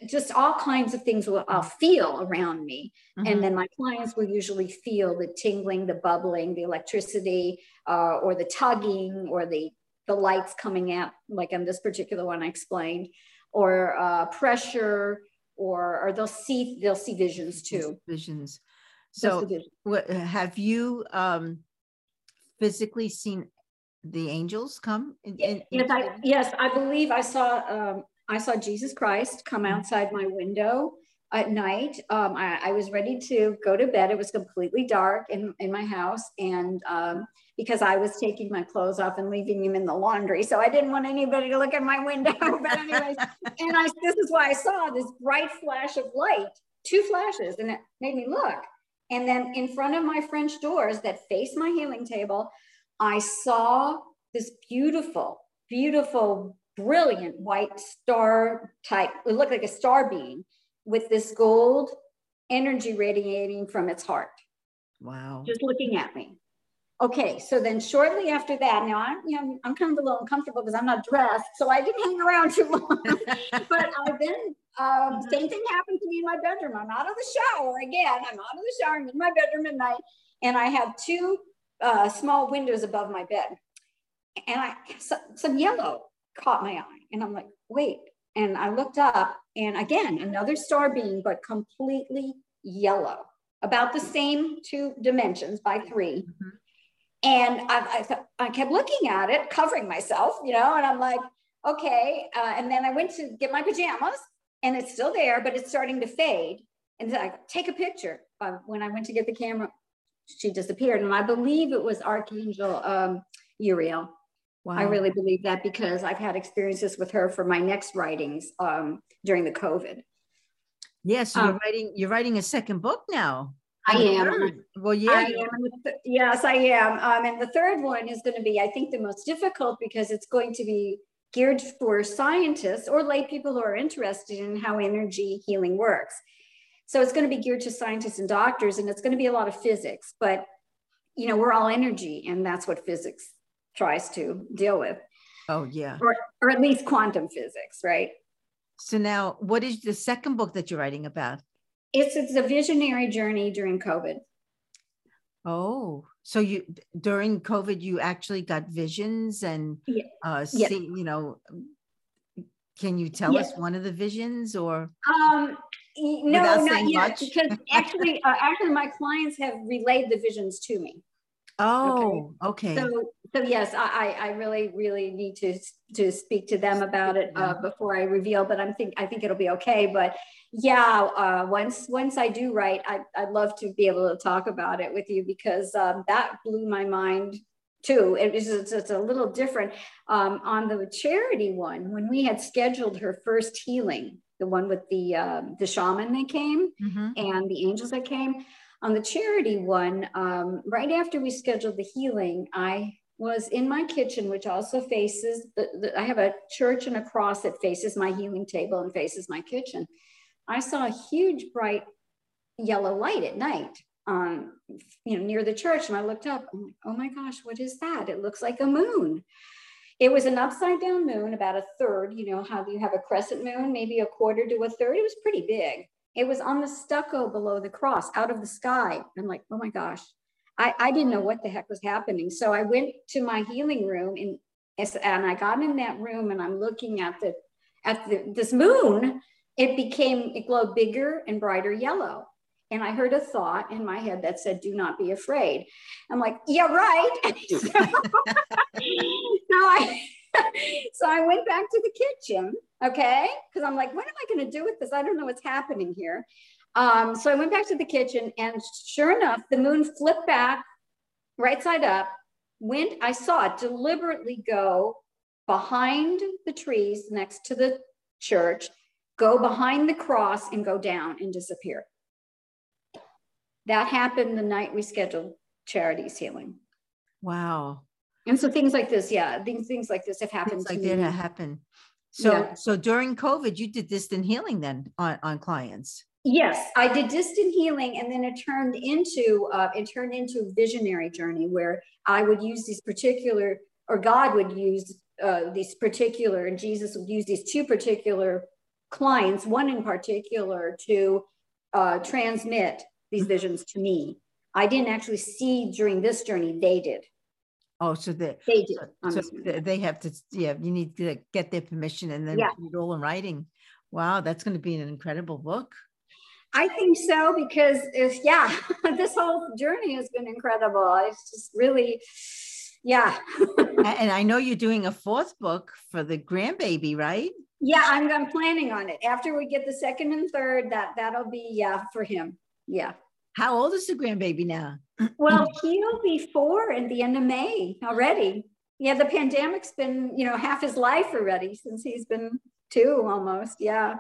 just all kinds of things will I'll feel around me. Mm-hmm. And then my clients will usually feel the tingling, the bubbling, the electricity, uh, or the tugging, or the the lights coming out, like on this particular one I explained, or uh, pressure, or or they'll see they'll see visions too. Visions. So, what have you um, physically seen the angels come? In, in, yes, I, yes, I believe I saw um, I saw Jesus Christ come mm-hmm. outside my window at night. Um, I, I, was ready to go to bed. It was completely dark in, in my house. And um, because I was taking my clothes off and leaving them in the laundry. So I didn't want anybody to look at my window. but, anyways, and I, this is why I saw this bright flash of light, two flashes, and it made me look. And then in front of my French doors that face my healing table, I saw this beautiful, beautiful brilliant white star type. It looked like a star being with this gold energy radiating from its heart. Wow. Just looking at me. Okay, so then shortly after that, now I'm you know I'm kind of a little uncomfortable because I'm not dressed, so I didn't hang around too long. but I then um, same thing happened to me in my bedroom. I'm out of the shower again. I'm out of the shower. I'm in my bedroom at night, and I have two uh, small windows above my bed, and I some, some yellow caught my eye. And I'm like, wait. And I looked up, and again, another star being, but completely yellow, about the same two dimensions by 3 mm-hmm. And I, I, I, kept looking at it, covering myself, you know, and I'm like, okay. Uh, and then I went to get my pajamas, and it's still there, but it's starting to fade. And I take a picture. Uh, when I went to get the camera, she disappeared. And I believe it was Archangel um, Uriel Wow. I really believe that because I've had experiences with her for my next writings um, during the COVID. Yes, yeah, so um, you're writing. You're writing a second book now. I am. Well, yeah. I am. Yes, I am. Um, and the third one is going to be, I think, the most difficult because it's going to be geared for scientists or lay people who are interested in how energy healing works. So it's going to be geared to scientists and doctors, and it's going to be a lot of physics. But you know, we're all energy, and that's what physics tries to deal with. Oh yeah, or or at least quantum physics, right? So now, what is the second book that you're writing about? It's it's a visionary journey during COVID. Oh, so you during COVID, you actually got visions and yeah. uh, see, you know. Can you tell us one of the visions, or um, no, not yet, much? because actually, uh, actually, my clients have relayed the visions to me. Oh, okay. okay. So, so yes, I, I really, really need to to speak to them about it uh, before I reveal. But I'm think I think it'll be okay. But yeah, uh, once once I do write, I, I'd love to be able to talk about it with you because um, that blew my mind too. It is it's, it's a little different um, on the charity one when we had scheduled her first healing, the one with the uh, the shaman that came mm-hmm. and the angels that came on the charity one, um, right after we scheduled the healing, I was in my kitchen, which also faces the, the, I have a church and a cross that faces my healing table and faces my kitchen. I saw a huge bright yellow light at night um, you know, near the church. And I looked up, I'm like, oh my gosh, what is that? It looks like a moon. It was an upside down moon, about a third, you know, how you have a crescent moon, maybe a quarter to a third. It was pretty big. It was on the stucco below the cross out of the sky. I'm like, oh my gosh. I, I didn't know what the heck was happening. So I went to my healing room and, and I got in that room and I'm looking at the at the, this moon. It became, it glowed bigger and brighter yellow. And I heard a thought in my head that said, do not be afraid. I'm like, yeah, right. so, so I so I went back to the kitchen, okay? Because I'm like, what am I going to do with this? I don't know what's happening here. Um, so I went back to the kitchen, and sure enough, the moon flipped back right side up. Went, I saw it deliberately go behind the trees next to the church, go behind the cross, and go down and disappear. That happened the night we scheduled charities healing. Wow. And so things like this, yeah, things things like this have happened. Things like that happen. So yeah. so during COVID, you did distant healing then on, on clients. Yes, I did distant healing, and then it turned into uh, it turned into a visionary journey where I would use these particular, or God would use uh, these particular, and Jesus would use these two particular clients, one in particular, to uh, transmit these mm-hmm. visions to me. I didn't actually see during this journey; they did. Oh, so they they do. So they have to. Yeah, you need to get their permission and then yeah. put it all in writing. Wow, that's going to be an incredible book. I think so because if yeah, this whole journey has been incredible. It's just really, yeah. and I know you're doing a fourth book for the grandbaby, right? Yeah, I'm, I'm planning on it. After we get the second and third, that that'll be yeah for him. Yeah. How old is the grandbaby now? well, he'll be four at the end of May already. Yeah, the pandemic's been, you know, half his life already since he's been two almost. Yeah.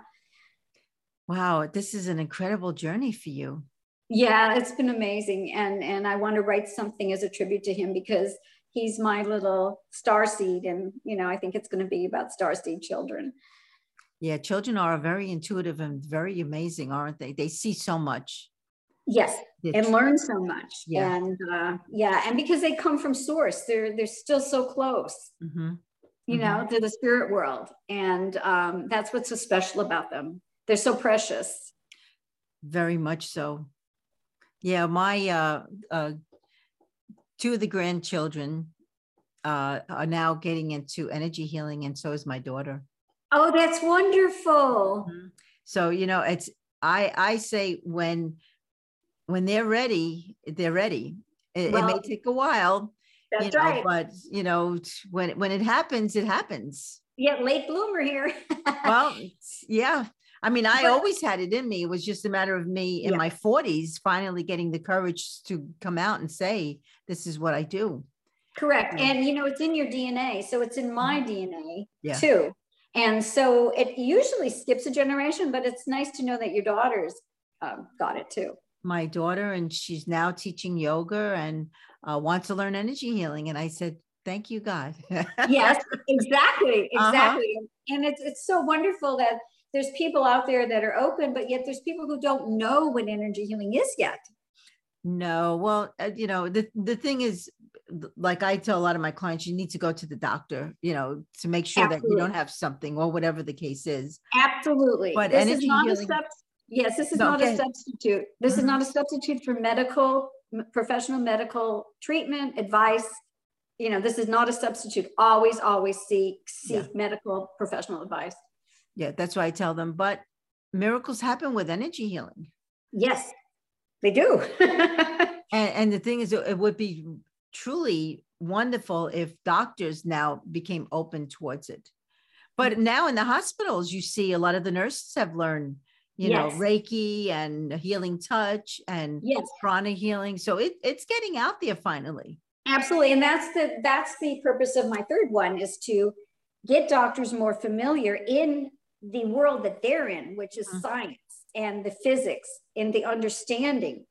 Wow, this is an incredible journey for you. Yeah, it's been amazing. And and I want to write something as a tribute to him because he's my little star seed. And, you know, I think it's going to be about star seed children. Yeah, children are very intuitive and very amazing, aren't they? They see so much. Yes, and learn so much. Yeah. And uh, yeah, and because they come from source, they're they're still so close. Mm-hmm. You mm-hmm. know, to the spirit world, and um, that's what's so special about them. They're so precious. Very much so. Yeah, my uh, uh, two of the grandchildren uh, are now getting into energy healing, and so is my daughter. Oh, that's wonderful. Mm-hmm. So you know, it's I I say when when they're ready, they're ready. It, well, it may take a while. That's you know, right. But you know, when when it happens, it happens. Yeah, late bloomer here. well, yeah. I mean, I but, always had it in me. It was just a matter of me in yeah. my 40s finally getting the courage to come out and say, this is what I do. Correct. And you know, it's in your DNA. So it's in my mm-hmm. DNA yeah. too. And so it usually skips a generation, but it's nice to know that your daughters um, got it too my daughter and she's now teaching yoga and uh, wants to learn energy healing. And I said, Thank you, God. yes, exactly, uh-huh. exactly. Uh-huh. And it's it's so wonderful that there's people out there that are open, but yet there's people who don't know what energy healing is yet. No, well, uh, you know, the the thing is, like I tell a lot of my clients, you need to go to the doctor, you know, to make sure Absolutely. that you don't have something or whatever the case is. Absolutely. But this energy is not healing, a sub- yes, this is no, not okay. a substitute. This mm-hmm. is not a substitute for medical, professional medical treatment, advice. You know, this is not a substitute. Always, always seek seek yeah. medical professional advice. Yeah, that's why I tell them. But miracles happen with energy healing. Yes, they do. and, and the thing is, it would be truly wonderful if doctors now became open towards it. But mm-hmm. now in the hospitals, you see a lot of the nurses have learned, you yes. know, Reiki and healing touch and yes. prana healing. So it, it's getting out there finally. Absolutely. And that's the that's the purpose of my third one is to get doctors more familiar in the world that they're in, which is mm-hmm. science and the physics and the understanding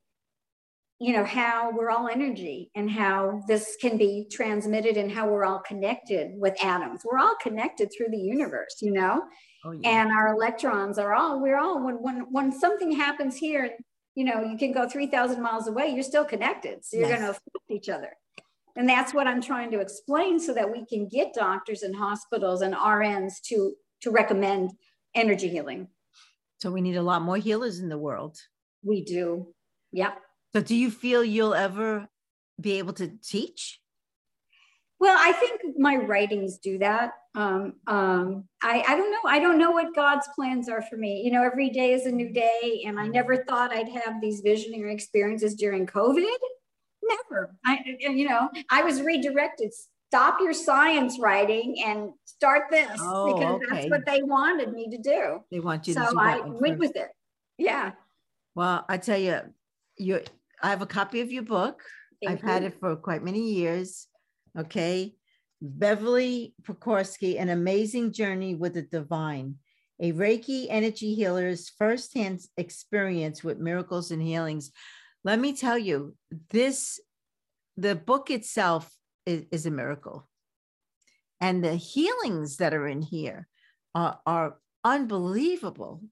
you know how we're all energy and how this can be transmitted and how we're all connected with atoms. We're all connected through the universe you know? Oh, yeah. and our electrons are all we're all when when when something happens here and you know you can go 3000 miles away you're still connected. So you're yes. going to affect each other. And that's what i'm trying to explain so that we can get doctors and hospitals and rns to to recommend energy healing. So we need a lot more healers in the world. We do. Yep so do you feel you'll ever be able to teach? Well, I think my writings do that. Um, um, I, I don't know. I don't know what God's plans are for me. You know, every day is a new day, and I never thought I'd have these visionary experiences during COVID. Never. I, you know, I was redirected. Stop your science writing and start this oh, because okay. that's what they wanted me to do. They want you so to do I went with it. Yeah. Well, I tell you, you I have a copy of your book. Thank I've you. had mm-hmm. it for quite many years. Okay. Beverly Pokorski, An Amazing Journey with the Divine, a Reiki energy healer's firsthand experience with miracles and healings. Let me tell you, this, the book itself is, is a miracle. And the healings that are in here are, are unbelievable.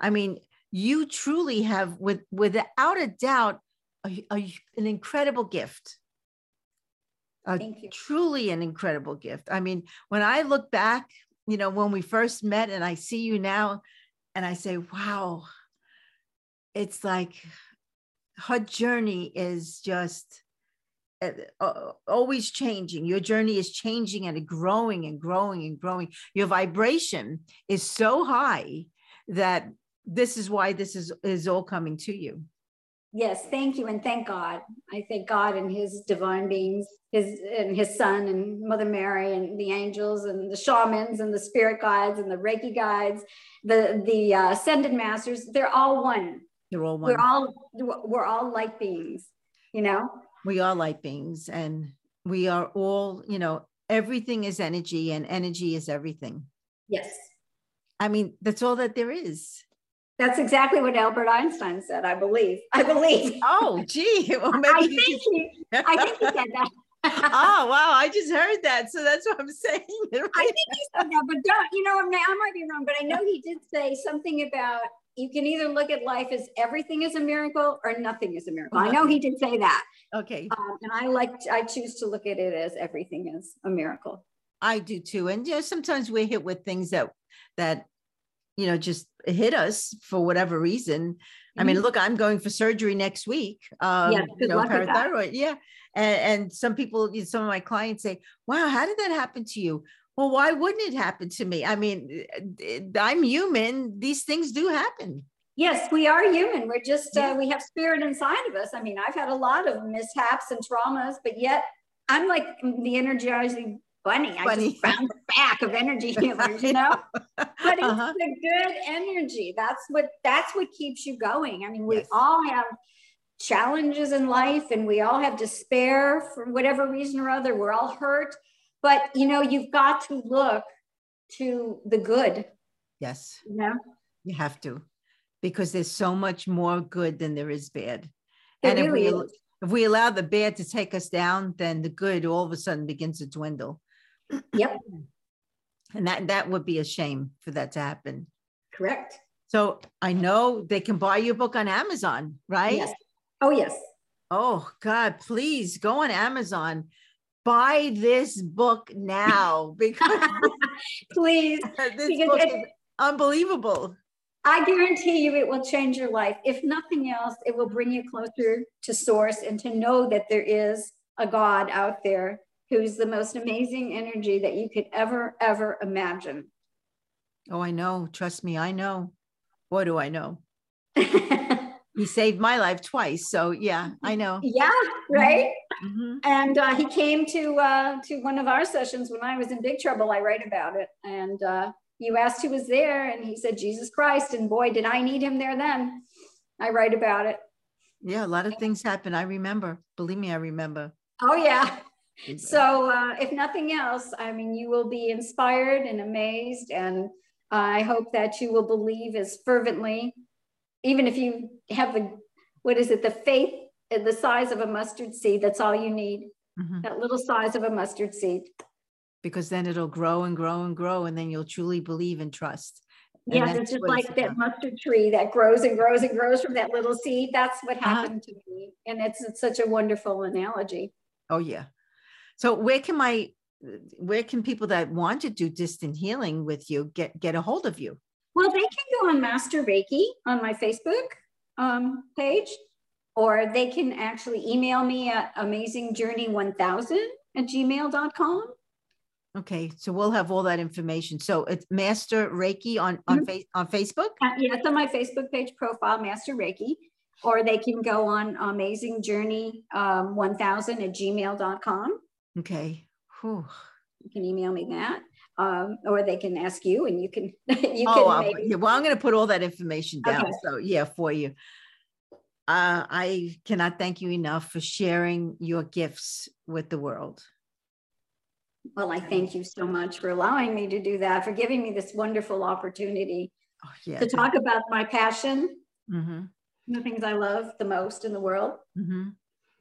I mean, you truly have, with, without a doubt, a, a, an incredible gift. A, truly an incredible gift. I mean, when I look back, you know, when we first met and I see you now, and I say, wow, it's like her journey is just uh, always changing. Your journey is changing and growing and growing and growing. Your vibration is so high that this is why this is is all coming to you. Yes, thank you, and thank God. I thank God and His divine beings, His and His Son and Mother Mary and the angels and the shamans and the spirit guides and the Reiki guides, the the uh, ascended masters. They're all one. They're all one. We're all we're all light beings. You know. We are light beings, and we are all. You know, everything is energy, and energy is everything. Yes. I mean, that's all that there is. That's exactly what Albert Einstein said, I believe. I believe. Oh, gee. Well, maybe I, think he, I think he said that. oh wow! I just heard that, so that's what I'm saying. Right I think he said that, but don't you know? I might be wrong, but I know he did say something about you can either look at life as everything is a miracle or nothing is a miracle. I know he did say that. Okay. Um, and I like I choose to look at it as everything is a miracle. I do too, and you know sometimes we hit with things that that you know just hit us for whatever reason. Mm-hmm. i mean mm-hmm. look i'm going for surgery next week um yeah, you know parathyroid yeah. And, and some people some of my clients say wow how did that happen to you? Well why wouldn't it happen to me? I mean eh, i'm human. These things do happen. Yes we are human. We're just uh, yeah. uh, we have spirit inside of us. I mean i've had a lot of mishaps and traumas but yet i'm like the energizing bunny. I just found the back of energy healers, you know. but it's uh-huh. the good energy. That's what that's what keeps you going. I mean, we yes. all have challenges in life and we all have despair for whatever reason or other. We're all hurt. But you know, you've got to look to the good. Yes. You know? You have to. Because there's so much more good than there is bad. It and really if we, if we allow the bad to take us down, then the good all of a sudden begins to dwindle. Yep. And that that would be a shame for that to happen. Correct. So I know they can buy your book on Amazon, right? Yes. Oh, yes. Oh God, please go on Amazon. Buy this book now because Please. this Because book it- is unbelievable. I guarantee you it will change your life. If nothing else, it will bring you closer to source and to know that there is a God out there who's the most amazing energy that you could ever, ever imagine. Oh, I know. Trust me, I know. What do I know? He saved my life twice. So yeah, I know. Yeah, right. Mhm. And uh, he came to uh, to one of our sessions when I was in big trouble. I write about it, and uh, you asked who was there, and he said Jesus Christ. And boy, did I need him there then. I write about it. Yeah, a lot of things happen. I remember. Believe me, I remember. Oh yeah. So uh, if nothing else, I mean, you will be inspired and amazed, and I hope that you will believe as fervently, even if you have the what is it, the faith the size of a mustard seed. That's all you need. Mhm. That little size of a mustard seed. because then it'll grow and grow and grow, and then you'll truly believe and trust. And Yeah, it's just like that mustard tree that grows and grows and grows from that little seed. That's what Uh-huh. happened to me. And it's, it's such a wonderful analogy. Oh yeah. So where can my where can people that want to do distant healing with you get get a hold of you? Well, they can go on Master Reiki on my Facebook um, page, or they can actually email me at amazingjourney1000 at gmail.com. Okay, so we'll have all that information. So it's Master Reiki on on Mhm. face on Facebook. Uh, yeah, it's on my Facebook page profile, Master Reiki, or they can go on amazingjourney um, 1000 at gmail.com. Okay. Whew. You can email me that. Um, or they can ask you and you can you oh, can maybe yeah, well, I'm going to put all that information down. Okay. So yeah, for you. Uh, I cannot thank you enough for sharing your gifts with the world. well, I thank you so much for allowing me to do that, for giving me this wonderful opportunity Oh, yeah. to talk about my passion, hmm the things I love the most in the world, hmm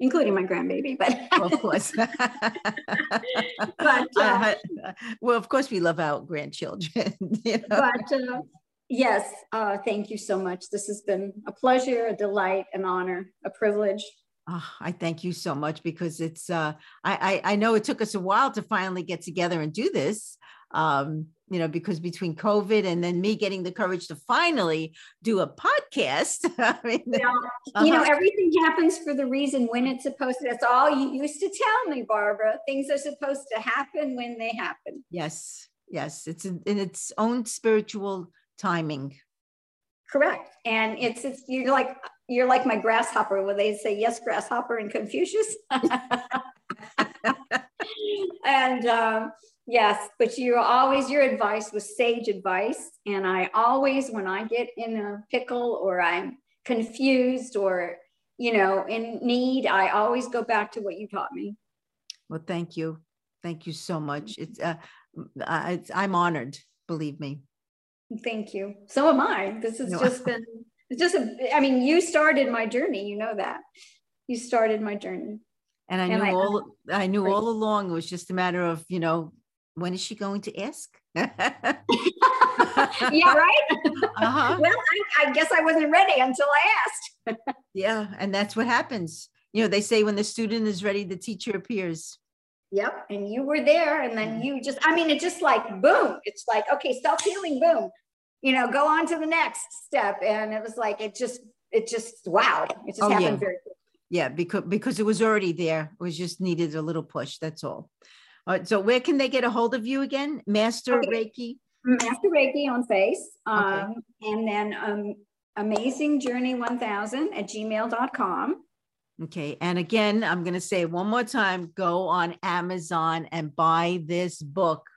including my grandbaby. But of course. But, uh, Uh, well, of course, we love our grandchildren. You know? but uh, yes, uh, thank you so much. This has been a pleasure, a delight, an honor, a privilege. Oh, I thank you so much because it's. Uh, I, I I know it took us a while to finally get together and do this. Um, you know, because between COVID and then me getting the courage to finally do a podcast. I mean, You know, you know, uh-huh. everything happens for the reason when it's supposed to. That's all you used to tell me, Barbara. Things are supposed to happen when they happen. yes, yes, it's in, in its own spiritual timing. Correct. And it's it's you're like you're like my grasshopper where they say yes, grasshopper in Confucius. and um, yes, but you always your advice was sage advice. And I always, when I get in a pickle or I'm confused or you know in need, I always go back to what you taught me. Well, thank you, thank you so much. It's. Uh, it's I'm honored. Believe me. Thank you. So am I. This has No. just been it's just a I mean, you started my journey, you know that. You started my journey. And I And knew I- all I knew all along it was just a matter of, you know, when is she going to ask? yeah, right? uh-huh. Well, I, I guess I wasn't ready until I asked. Yeah, and that's what happens. You know, they say when the student is ready, the teacher appears. Yep. And you were there. And then you just, I mean, it just like boom. It's like, okay, self healing, boom. You know, go on to the next step. And it was like, it just, it just, wow. It just Oh, happened yeah. very quickly. Yeah, because because it was already there. It was just needed a little push. That's all. All right. So where can they get a hold of you again? Master Okay. Reiki. Master Reiki on face. Okay. Um, and then um, amazingjourney1000 at gmail.com. Okay. And again, I'm going to say one more time go on Amazon and buy this book,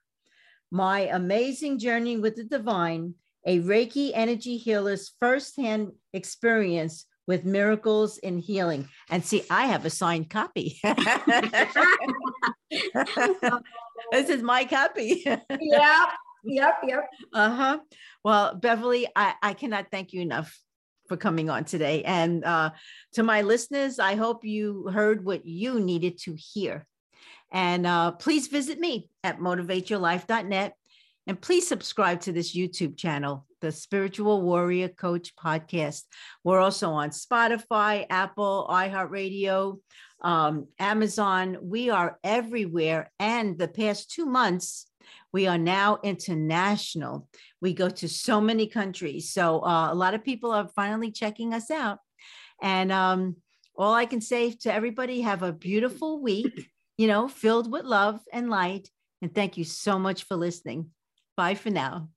My Amazing Journey with the Divine, a Reiki energy healer's firsthand experience with miracles in healing. And see, I have a signed copy. this is my copy. yep. Yep. Yep. uh huh. Well, Beverly, I, I cannot thank you enough for for coming on today. And uh, to my listeners, I hope you heard what you needed to hear. And uh, please visit me at motivateyourlife.net. And please subscribe to this YouTube channel, the Spiritual Warrior Coach Podcast. We're also on Spotify, Apple, iHeartRadio, um, Amazon. We are everywhere. And the past two months, we are now international. We go to so many countries. So uh, a lot of people are finally checking us out. And um, all I can say to everybody, have a beautiful week, you know, filled with love and light. And thank you so much for listening. Bye for now.